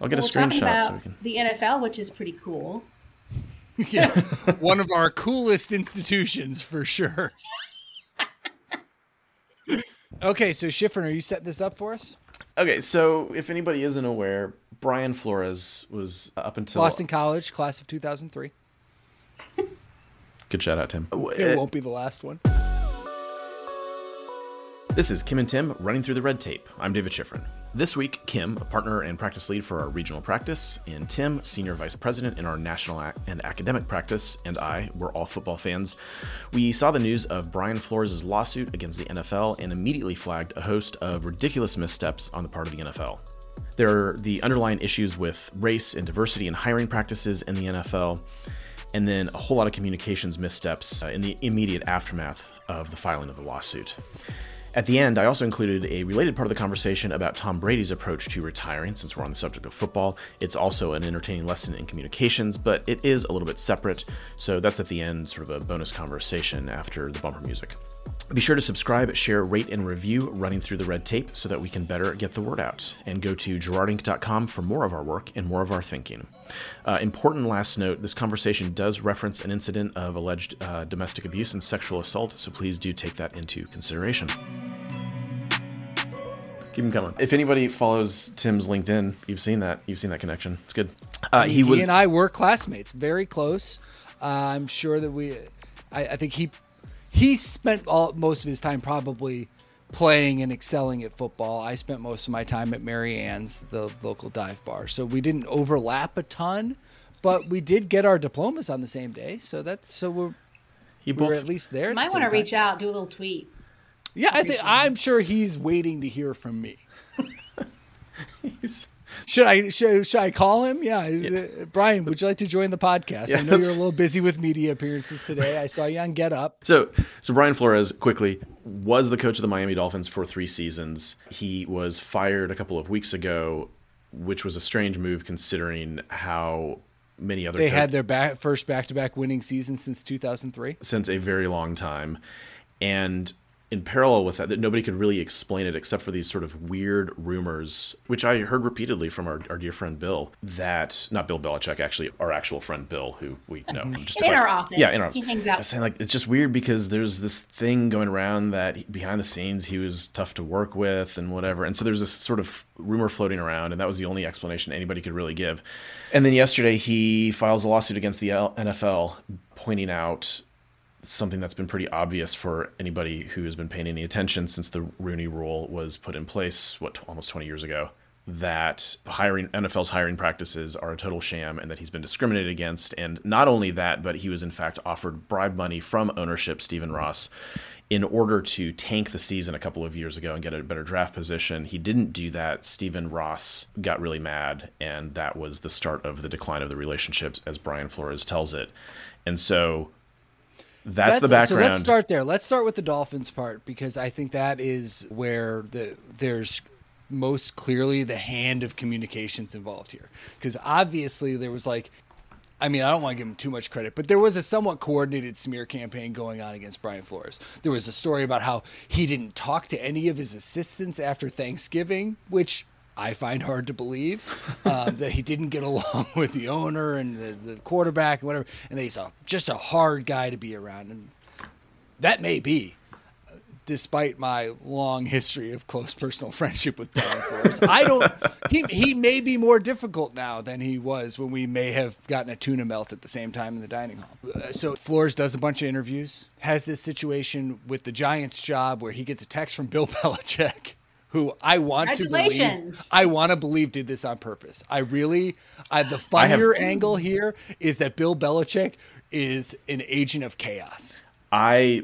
I'll get Well, a talking screenshot so we can. the NFL, which is pretty cool. yes, one of our coolest institutions for sure. okay, so Shifrin, are you setting this up for us? Okay, so if anybody isn't aware, Brian Flores was up until Boston College, class of 2003. Good shout out, Tim. It won't be the last one. This is Kim and Tim running through the red tape. I'm David Shifrin. This week, Kim, a partner and practice lead for our regional practice, and Tim, senior vice president in our national and academic practice, and I, we're all football fans. We saw the news of Brian Flores' lawsuit against the NFL and immediately flagged a host of ridiculous missteps on the part of the NFL. There are the underlying issues with race and diversity in hiring practices in the NFL, and then a whole lot of communications missteps uh, in the immediate aftermath of the filing of the lawsuit. At the end, I also included a related part of the conversation about Tom Brady's approach to retiring, since we're on the subject of football. It's also an entertaining lesson in communications, but it is a little bit separate, so that's at the end, sort of a bonus conversation after the bumper music. Be sure to subscribe, share, rate, and review running through the red tape so that we can better get the word out. And go to gerardinc.com for more of our work and more of our thinking. Uh, important last note this conversation does reference an incident of alleged uh, domestic abuse and sexual assault, so please do take that into consideration. Keep them coming. If anybody follows Tim's LinkedIn, you've seen that. You've seen that connection. It's good. Uh, he, he was. and I were classmates, very close. Uh, I'm sure that we, I, I think he, he spent all most of his time probably playing and excelling at football. I spent most of my time at Mary Ann's, the local dive bar. So we didn't overlap a ton, but we did get our diplomas on the same day. So that's so we're he we both, were at least there. at the Might same want to time. reach out, do a little tweet. Yeah, I think I'm sure he's waiting to hear from me. Should I should, should I call him? Yeah. Uh, Brian, would you like to join the podcast? Yeah, I know that's- you're a little busy with media appearances today. I saw you on Get Up. So, so Brian Flores quickly was the coach of the Miami Dolphins for three seasons. He was fired a couple of weeks ago, which was a strange move considering how many other They had their back, first back-to-back winning season since 2003. since a very long time, and in parallel with that, that nobody could really explain it except for these sort of weird rumors, which I heard repeatedly from our, our dear friend Bill, that not Bill Belichick, actually our actual friend Bill, who we know just In our office. Yeah, in our office. He hangs out. I was saying like it's just weird because there's this thing going around that he- behind the scenes he was tough to work with and whatever, and so there's this sort of rumor floating around, and that was the only explanation anybody could really give. And then yesterday he files a lawsuit against the L- NFL, pointing out something that's been pretty obvious for anybody who has been paying any attention since the Rooney Rule was put in place, what almost 20 years ago, that hiring NFL's hiring practices are a total sham and that he's been discriminated against. And not only that, but he was in fact offered bribe money from ownership Stephen Ross in order to tank the season a couple of years ago and get a better draft position. He didn't do that. Stephen Ross got really mad, and that was the start of the decline of the relationships, as Brian Flores tells it. And so that's, the background. So let's start there. Let's start with the Dolphins part because I think that is where the there's most clearly the hand of communications involved here. Because obviously there was like, I mean, I don't want to give him too much credit, but there was a somewhat coordinated smear campaign going on against Brian Flores. There was a story about how he didn't talk to any of his assistants after Thanksgiving, which I find hard to believe um, that he didn't get along with the owner and the, the quarterback and whatever, and he's a, just a hard guy to be around. And that may be, uh, despite my long history of close personal friendship with Brian Flores. I don't. He he may be more difficult now than he was when we may have gotten a tuna melt at the same time in the dining hall. Uh, So Flores does a bunch of interviews. Has this situation with the Giants job where he gets a text from Bill Belichick. Who I want to believe, I want to believe did this on purpose. I really, I, the I have- angle here is that Bill Belichick is an agent of chaos. I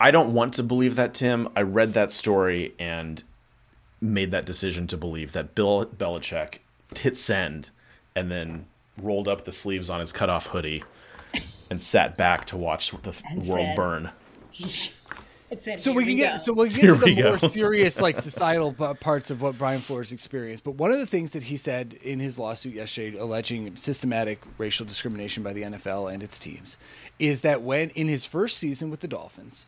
I don't want to believe that, Tim. I read that story and made that decision to believe that Bill Belichick hit send and then rolled up the sleeves on his cutoff hoodie and sat back to watch the And world said, burn. It said, So "Here we can go." get so we'll get Here to the more serious like societal parts of what Brian Flores experienced. But one of the things that he said in his lawsuit yesterday, alleging systematic racial discrimination by the NFL and its teams, is that when in his first season with the Dolphins,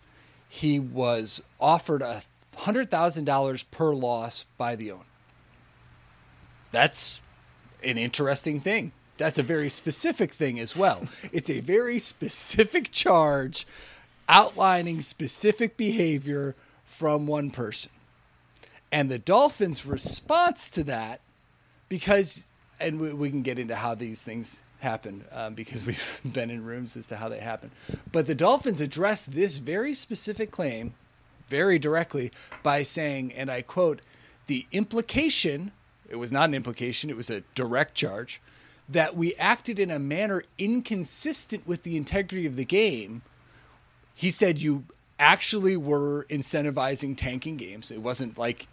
he was offered a hundred thousand dollars per loss by the owner. That's an interesting thing. That's a very specific thing as well. It's a very specific charge outlining specific behavior from one person. And the Dolphins' response to that, because, and we, we can get into how these things happen um, because we've been in rooms as to how they happen. But the Dolphins addressed this very specific claim very directly by saying, and I quote, the implication, it was not an implication, it was a direct charge, that we acted in a manner inconsistent with the integrity of the game. He said you actually were incentivizing tanking games. It wasn't like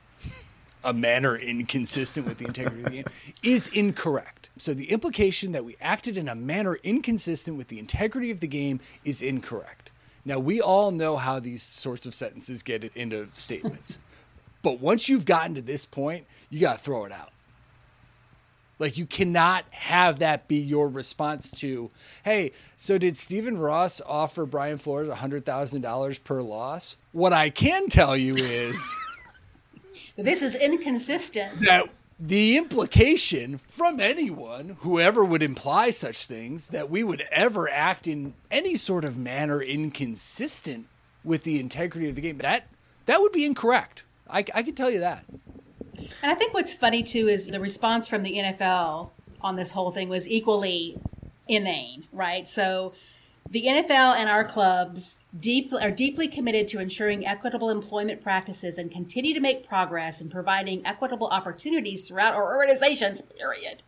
a manner inconsistent with the integrity of the game, is incorrect. So the implication that we acted in a manner inconsistent with the integrity of the game is incorrect. Now, we all know how these sorts of sentences get into statements. but once you've gotten to this point, you got to throw it out. Like, you cannot have that be your response to, hey, so did Stephen Ross offer Brian Flores $100,000 per loss? What I can tell you is This is inconsistent. that the implication from anyone, whoever would imply such things, that we would ever act in any sort of manner inconsistent with the integrity of the game, that that would be incorrect. I, I can tell you that. And I think what's funny too is the response from the NFL on this whole thing was equally inane, right? So the NFL and our clubs deep, are deeply committed to ensuring equitable employment practices and continue to make progress in providing equitable opportunities throughout our organizations, period.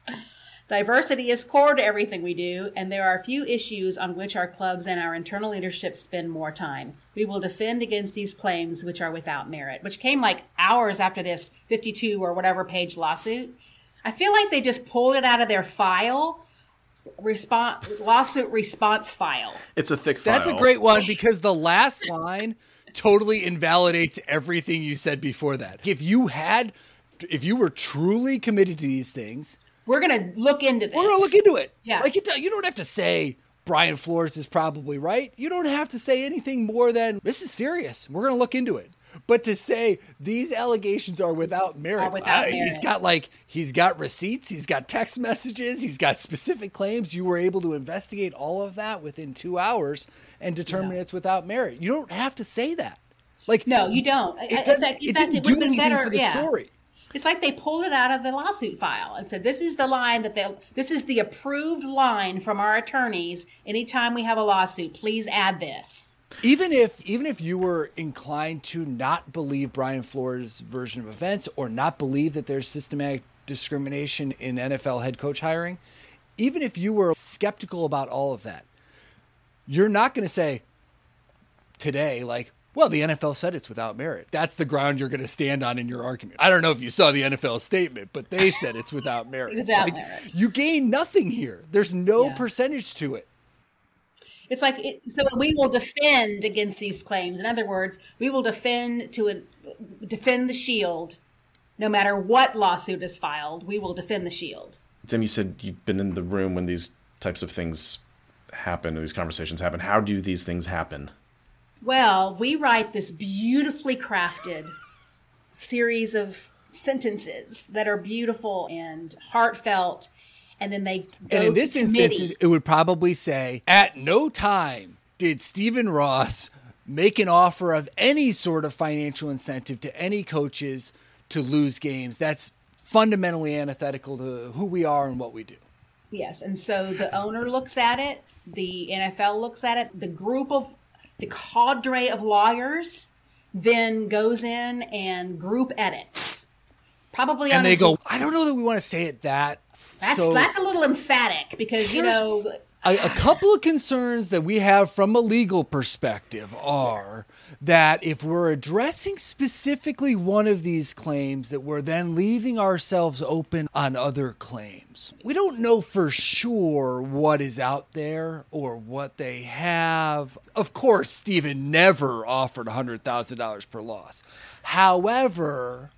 Diversity is core to everything we do, and there are a few issues on which our clubs and our internal leadership spend more time. We will defend against these claims which are without merit, which came like hours after this 52 or whatever page lawsuit. I feel like they just pulled it out of their file, response lawsuit response file. It's a thick file. That's a great one because the last line totally invalidates everything you said before that. If you had, if you were truly committed to these things, We're gonna look into this. we're gonna look into it. Yeah. like you, don't- you don't have to say Brian Flores is probably right. You don't have to say anything more than this is serious. We're gonna look into it. But to say these allegations are without merit, without I- he's merit. got like he's got receipts, he's got text messages, he's got specific claims. You were able to investigate all of that within two hours and determine Yeah. it's without merit. You don't have to say that. Like No, you don't. it, in fact, in it fact, didn't it do anything better. for the yeah. story. It's like they pulled it out of the lawsuit file and said, "This is the line that they. This is the approved line from our attorneys. Anytime we have a lawsuit, please add this." even if even if you were inclined to not believe Brian Flores' version of events or not believe that there's systematic discrimination in NFL head coach hiring, even if you were skeptical about all of that, you're not going to say today like, well, the NFL said it's without merit. That's the ground you're going to stand on in your argument. I don't know if you saw the NFL statement, but they said it's without merit. Without Like, merit. You gain nothing here. There's no Yeah. percentage to it. It's like it, so we will defend against these claims. In other words, we will defend to a, defend the shield, no matter what lawsuit is filed. We will defend the shield. Tim, you said you've been in the room when these types of things happen, or these conversations happen. How do these things happen? Well, we write this beautifully crafted series of sentences that are beautiful and heartfelt, and then they go And in to this committee. instance, it would probably say, at no time did Stephen Ross make an offer of any sort of financial incentive to any coaches to lose games. That's fundamentally antithetical to who we are and what we do. Yes, and so the owner looks at it, the NFL looks at it, the group of the cadre of lawyers then goes in and group edits. Probably on And they go, I don't know that we want to say it that. That's so that's a little emphatic because you know a, a couple of concerns that we have from a legal perspective are that if we're addressing specifically one of these claims that we're then leaving ourselves open on other claims. We don't know for sure what is out there or what they have. Of course stephen never offered $100000 per loss. However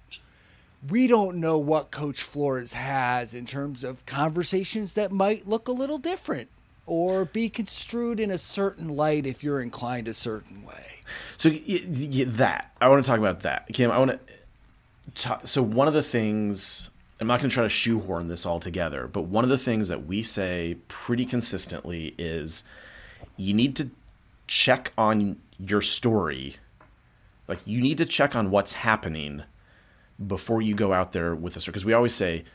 we don't know what Coach Flores has in terms of conversations that might look a little different or be construed in a certain light if you're inclined a certain way. So that I want to talk about that, Kim. I want to. So one of the things I'm not going to try to shoehorn this all together, but one of the things that we say pretty consistently is you need to check on your story. Like you need to check on what's happening before you go out there with the story. Because we always say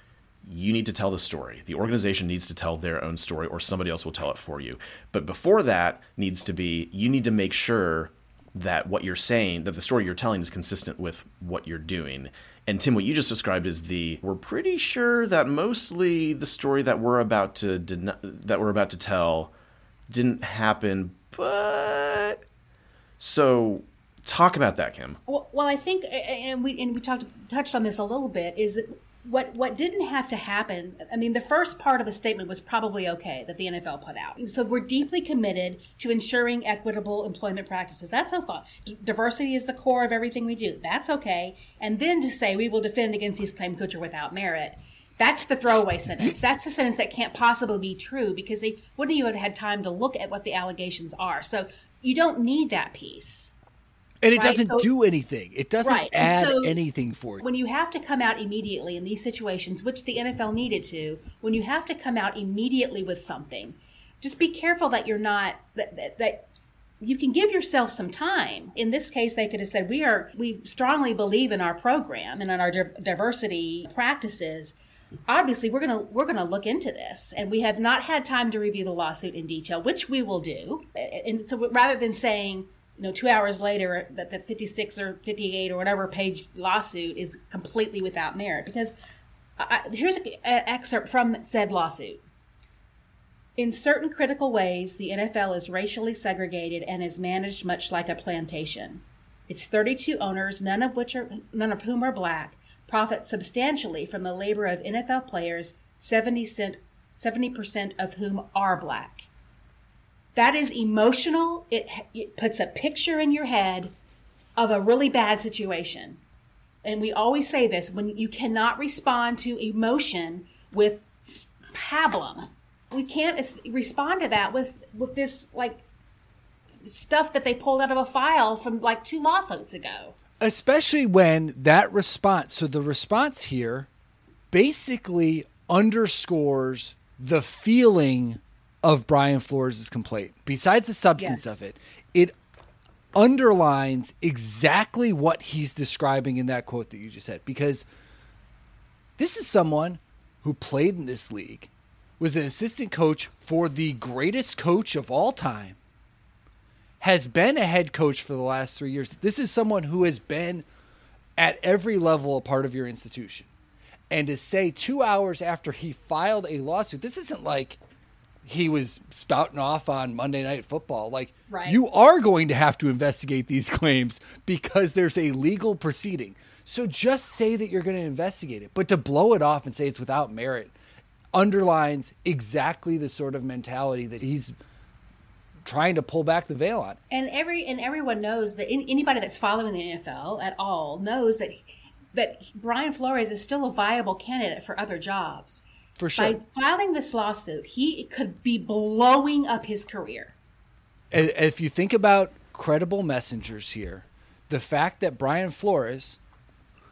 you need to tell the story. The organization needs to tell their own story, or somebody else will tell it for you. But before that needs to be you need to make sure that what you're saying, that the story you're telling is consistent with what you're doing. And Tim, what you just described is the we're pretty sure that mostly the story that we're about to that we're about to tell didn't happen, but so talk about that, Kim. Well, well I think, and we and we talked touched on this a little bit, is that what what didn't have to happen i mean the first part of the statement was probably okay that the nfl put out. So we're deeply committed to ensuring equitable employment practices. That's so far D- diversity is the core of everything we do. That's okay. And then to say we will defend against these claims which are without merit that's the throwaway sentence. That's the sentence that can't possibly be true because they wouldn't even have had time to look at what the allegations are. So you don't need that piece and it right? doesn't so, do anything. It doesn't right. add so anything for you. When you have to come out immediately in these situations, which the NFL needed to, when you have to come out immediately with something, just be careful that you're not that, that, that you can give yourself some time. In this case, they could have said, "We are we strongly believe in our program and in our diversity practices." Obviously, we're gonna we're gonna look into this, and we have not had time to review the lawsuit in detail, which we will do. And so, rather than saying know, two hours later, that the 56 or 58 or whatever page lawsuit is completely without merit. Because I, here's an excerpt from said lawsuit. In certain critical ways, the NFL is racially segregated and is managed much like a plantation. Its 32 owners, none of which are none of whom are black, profit substantially from the labor of NFL players, 70 percent of whom are black. That is emotional. It, it puts a picture in your head of a really bad situation. And we always say this when you cannot respond to emotion with pablum. We can't respond to that with, with this like stuff that they pulled out of a file from like two lawsuits ago. Especially when that response, so the response here basically underscores the feeling of Brian Flores' complaint, besides the substance yes. of it, it underlines exactly what he's describing in that quote that you just said. Because this is someone who played in this league, was an assistant coach for the greatest coach of all time, has been a head coach for the last three years. This is someone who has been at every level a part of your institution. And to say two hours after he filed a lawsuit, this isn't like he was spouting off on Monday Night Football. Like, right. you are going to have to investigate these claims because there's a legal proceeding. So just say that you're going to investigate it. But to blow it off and say it's without merit underlines exactly the sort of mentality that he's trying to pull back the veil on. And every and everyone knows that anybody that's following the NFL at all knows that that Brian Flores is still a viable candidate for other jobs for sure. By filing this lawsuit, he could be blowing up his career. If you think about credible messengers here, the fact that Brian Flores,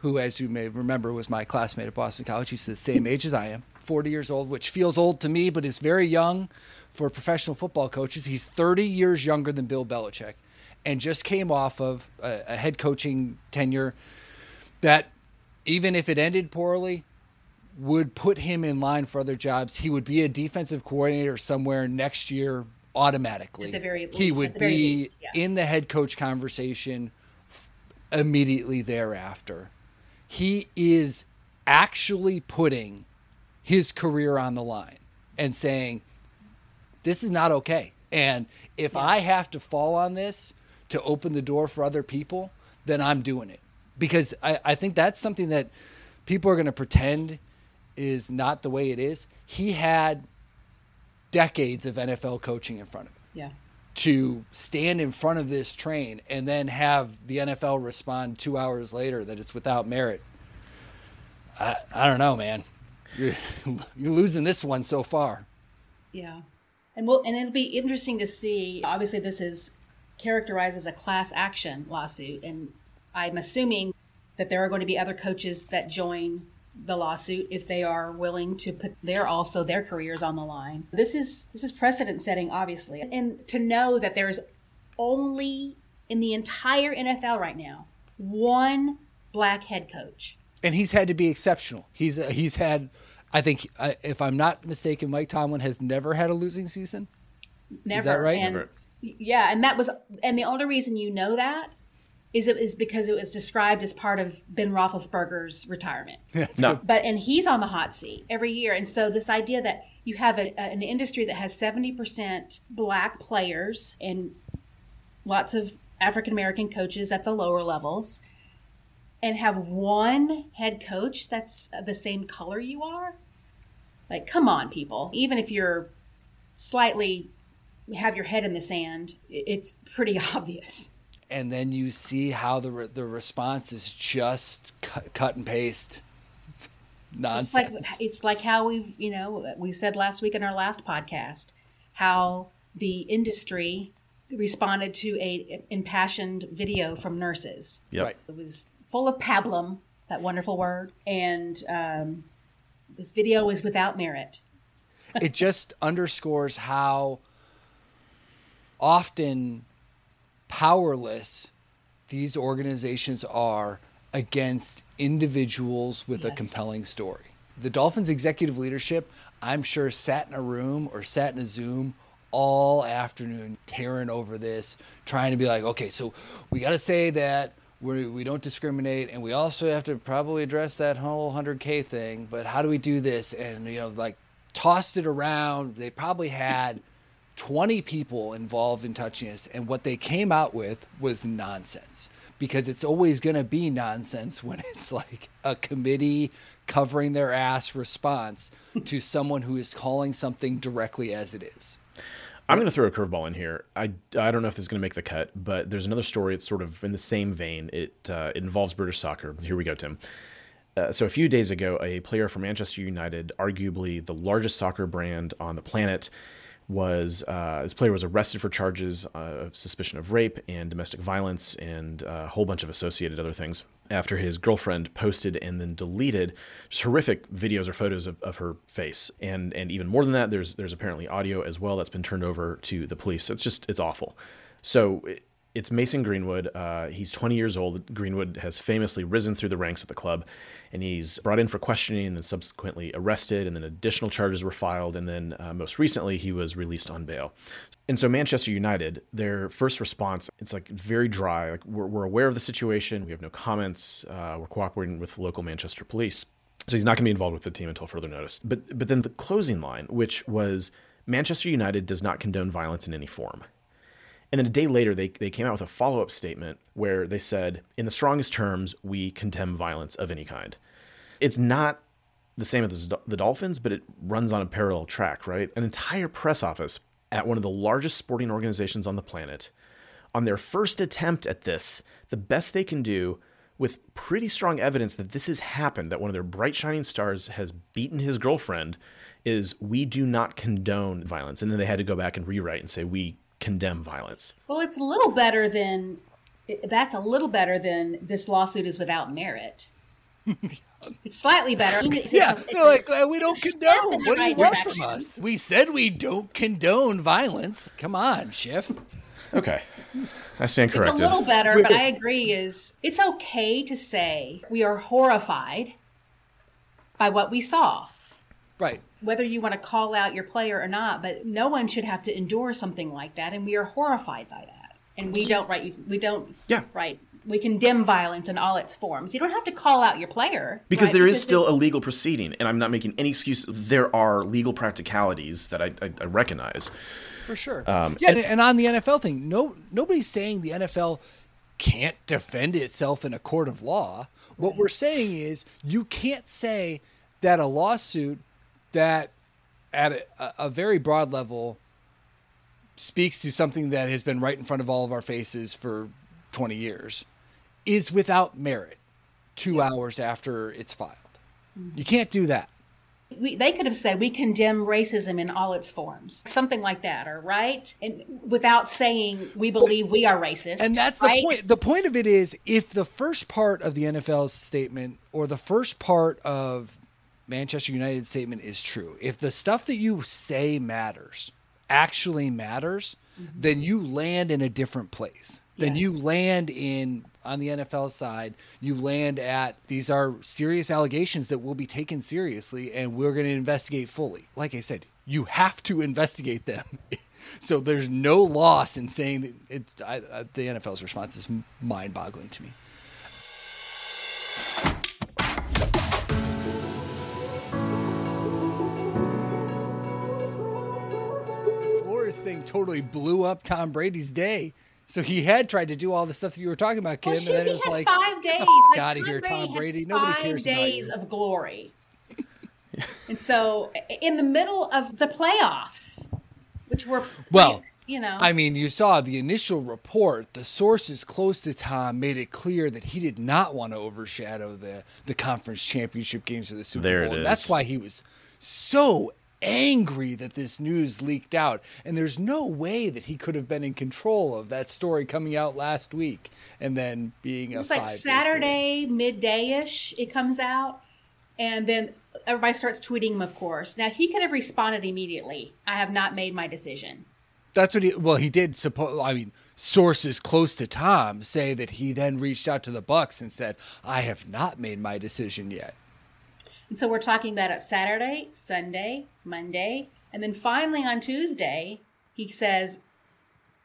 who, as you may remember, was my classmate at Boston College, he's the same age as I am, 40 years old, which feels old to me, but is very young for professional football coaches. He's 30 years younger than Bill Belichick and just came off of a, a head coaching tenure that, even if it ended poorly, would put him in line for other jobs. He would be a defensive coordinator somewhere next year automatically. At the very least, he would be least, yeah. in the head coach conversation f- immediately thereafter. He is actually putting his career on the line and saying, This is not okay. And if yeah. I have to fall on this to open the door for other people, then I'm doing it. Because I, I think that's something that people are going to pretend is not the way it is. He had decades of NFL coaching in front of him. Yeah. To stand in front of this train and then have the NFL respond two hours later that it's without merit. I, I don't know, man. You're, you're losing this one so far. Yeah. And we'll, and it'll be interesting to see. Obviously, this is characterized as a class action lawsuit. And I'm assuming that there are going to be other coaches that join the lawsuit if they are willing to put their also their careers on the line. This is this is precedent setting obviously. And to know that there's only in the entire NFL right now one black head coach. And he's had to be exceptional. He's uh, he's had I think uh, if I'm not mistaken Mike Tomlin has never had a losing season. Never. Is that right? And, Never. Yeah, and that was and the only reason you know that is it is because it was described as part of Ben Roethlisberger's retirement. No. But and he's on the hot seat every year, and so this idea that you have a, an industry that has seventy percent black players and lots of African American coaches at the lower levels, and have one head coach that's the same color you are, like come on, people. Even if you're slightly have your head in the sand, it's pretty obvious. And then you see how the re- the response is just cut, cut and paste It's nonsense. like it's like how we've you know we said last week in our last podcast how the industry responded to a impassioned video from nurses. Yep. Right. It was full of pablum, that wonderful word, and um, this video was without merit. it just underscores how often powerless these organizations are against individuals with a compelling story. The Dolphins executive leadership, I'm sure, sat in a room or sat in a Zoom all afternoon tearing over this, trying to be like, okay, so we got to say that we we don't discriminate, and we also have to probably address that whole 100K thing, but how do we do this? And, you know, like tossed it around. They probably had 20 people involved in touching this, and what they came out with was nonsense because it's always going to be nonsense when it's like a committee covering their ass response to someone who is calling something directly as it is. I'm going to throw a curveball in here. I, I don't know if this is going to make the cut, but there's another story. It's sort of in the same vein. It, uh, it involves British soccer. Here we go, Tim. Uh, so a few days ago, a player from Manchester United, arguably the largest soccer brand on the planet, was uh, this player was arrested for charges uh, of suspicion of rape and domestic violence and uh, a whole bunch of associated other things after his girlfriend posted and then deleted just horrific videos or photos of, of her face. And and even more than that there's there's apparently audio as well that's been turned over to the police. So it's just it's awful. So it's Mason Greenwood. Uh, he's 20 years old. Greenwood has famously risen through the ranks at the club, and he's brought in for questioning and then subsequently arrested, and then additional charges were filed, and then uh, most recently he was released on bail. And so Manchester United, their first response, it's like very dry. Like we're, we're aware of the situation. We have no comments. Uh, we're cooperating with local Manchester police. So he's not going to be involved with the team until further notice. But but then the closing line, which was Manchester United does not condone violence in any form. And then a day later, they, they came out with a follow up statement where they said, in the strongest terms, we condemn violence of any kind. It's not the same as the Dolphins, but it runs on a parallel track, right? An entire press office at one of the largest sporting organizations on the planet, on their first attempt at this, the best they can do with pretty strong evidence that this has happened, that one of their bright shining stars has beaten his girlfriend, is we do not condone violence. And then they had to go back and rewrite and say, we condemn violence. Well, it's a little better than that's a little better than this lawsuit is without merit. it's slightly better. It's- Yeah, it's a- they're like, "Uh, we don't it's a step in condone. What do you want from us? We said we don't condone violence. Come on, Schiff. Okay. I stand It's a little better, but I agree. Is it's okay to say we are horrified by what we saw, Right. whether you want to call out your player or not. But no one should have to endure something like that, and we are horrified by that. And we don't right. We don't. Yeah. Right. We condemn violence in all its forms. You don't have to call out your player because right? there is Because still a legal proceeding, and I'm not making any excuse. There are legal practicalities that I, I, I recognize. For sure. Um, yeah, and, and on the NFL thing, no nobody's saying the NFL can't defend itself in a court of law. What we're saying is you can't say that a lawsuit that at a, a very broad level speaks to something that has been right in front of all of our faces for 20 years is without merit 2 hours after it's filed. Mm-hmm. You can't do that. We, they could have said we condemn racism in all its forms, something like that, or right, and without saying we believe we are racist. And that's right? the point. The point of it is, if the first part of the NFL's statement or the first part of Manchester United statement is true, if the stuff that you say matters, actually matters, mm-hmm. then you land in a different place. Yes. Then you land in on the NFL side, you land at these are serious allegations that will be taken seriously and we're going to investigate fully. Like I said, you have to investigate them. so there's no loss in saying that it's I, I, the NFL's response is mind-boggling to me. Thing totally blew up Tom Brady's day so he had tried to do all the stuff that you were talking about, Kim, well, and then it was like, five days. Like, out of here, Tom Brady. Nobody cares about days of glory. and so, in the middle of the playoffs, which were well, you know, I mean, you saw the initial report. The sources close to Tom made it clear that he did not want to overshadow the the conference championship games of the Super there Bowl. It is. That's why he was so angry that this news leaked out. And there's no way that he could have been in control of that story coming out last week and then being it's like Saturday midday ish. It comes out, and then everybody starts tweeting him. Of course, now he could have responded immediately. I have not made my decision. That's what he. Well, he did. Suppose. I mean, sources close to Tom say that he then reached out to the Bucs and said, "I have not made my decision yet." And so we're talking about it Saturday, Sunday, Monday, and then finally on Tuesday, he says,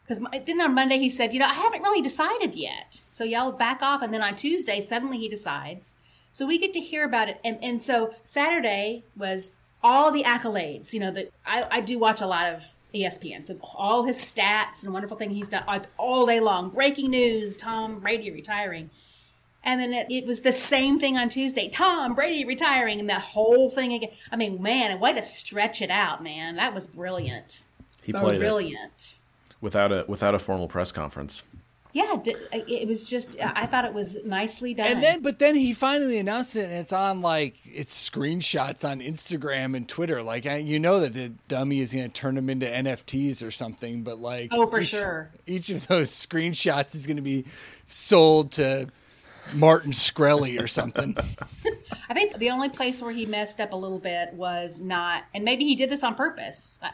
because then on Monday he said, you know, I haven't really decided yet. So y'all back off. And then on Tuesday, suddenly he decides. So we get to hear about it. And, and so Saturday was all the accolades, you know, that I, I do watch a lot of ESPN. So all his stats and wonderful thing he's done like all day long. Breaking news, Tom Brady retiring. And then it, it, was the same thing on Tuesday. Tom Brady retiring and that whole thing again. I mean, man, way to stretch it out, man. That was brilliant. He played brilliant. It without a without a formal press conference. Yeah, it was just. I thought it was nicely done. And then, but then he finally announced it, and it's on like it's screenshots on Instagram and Twitter. Like you know that the dummy is going to turn them into NFTs or something. But like, oh, for each, sure, each of those screenshots is going to be sold to Martin Shkreli or something. I think the only place where he messed up a little bit was not, and maybe he did this on purpose. I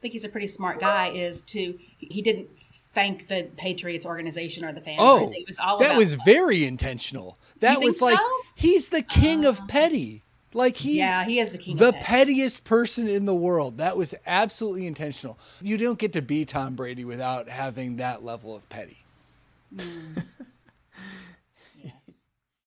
think he's a pretty smart guy. Is to he didn't thank the Patriots organization or the fans. Oh, was all that was very intentional. That was like so? he's the king uh, of petty. Like he's yeah, he is the king. The pettiest person in the world. That was absolutely intentional. You don't get to be Tom Brady without having that level of petty. Mm.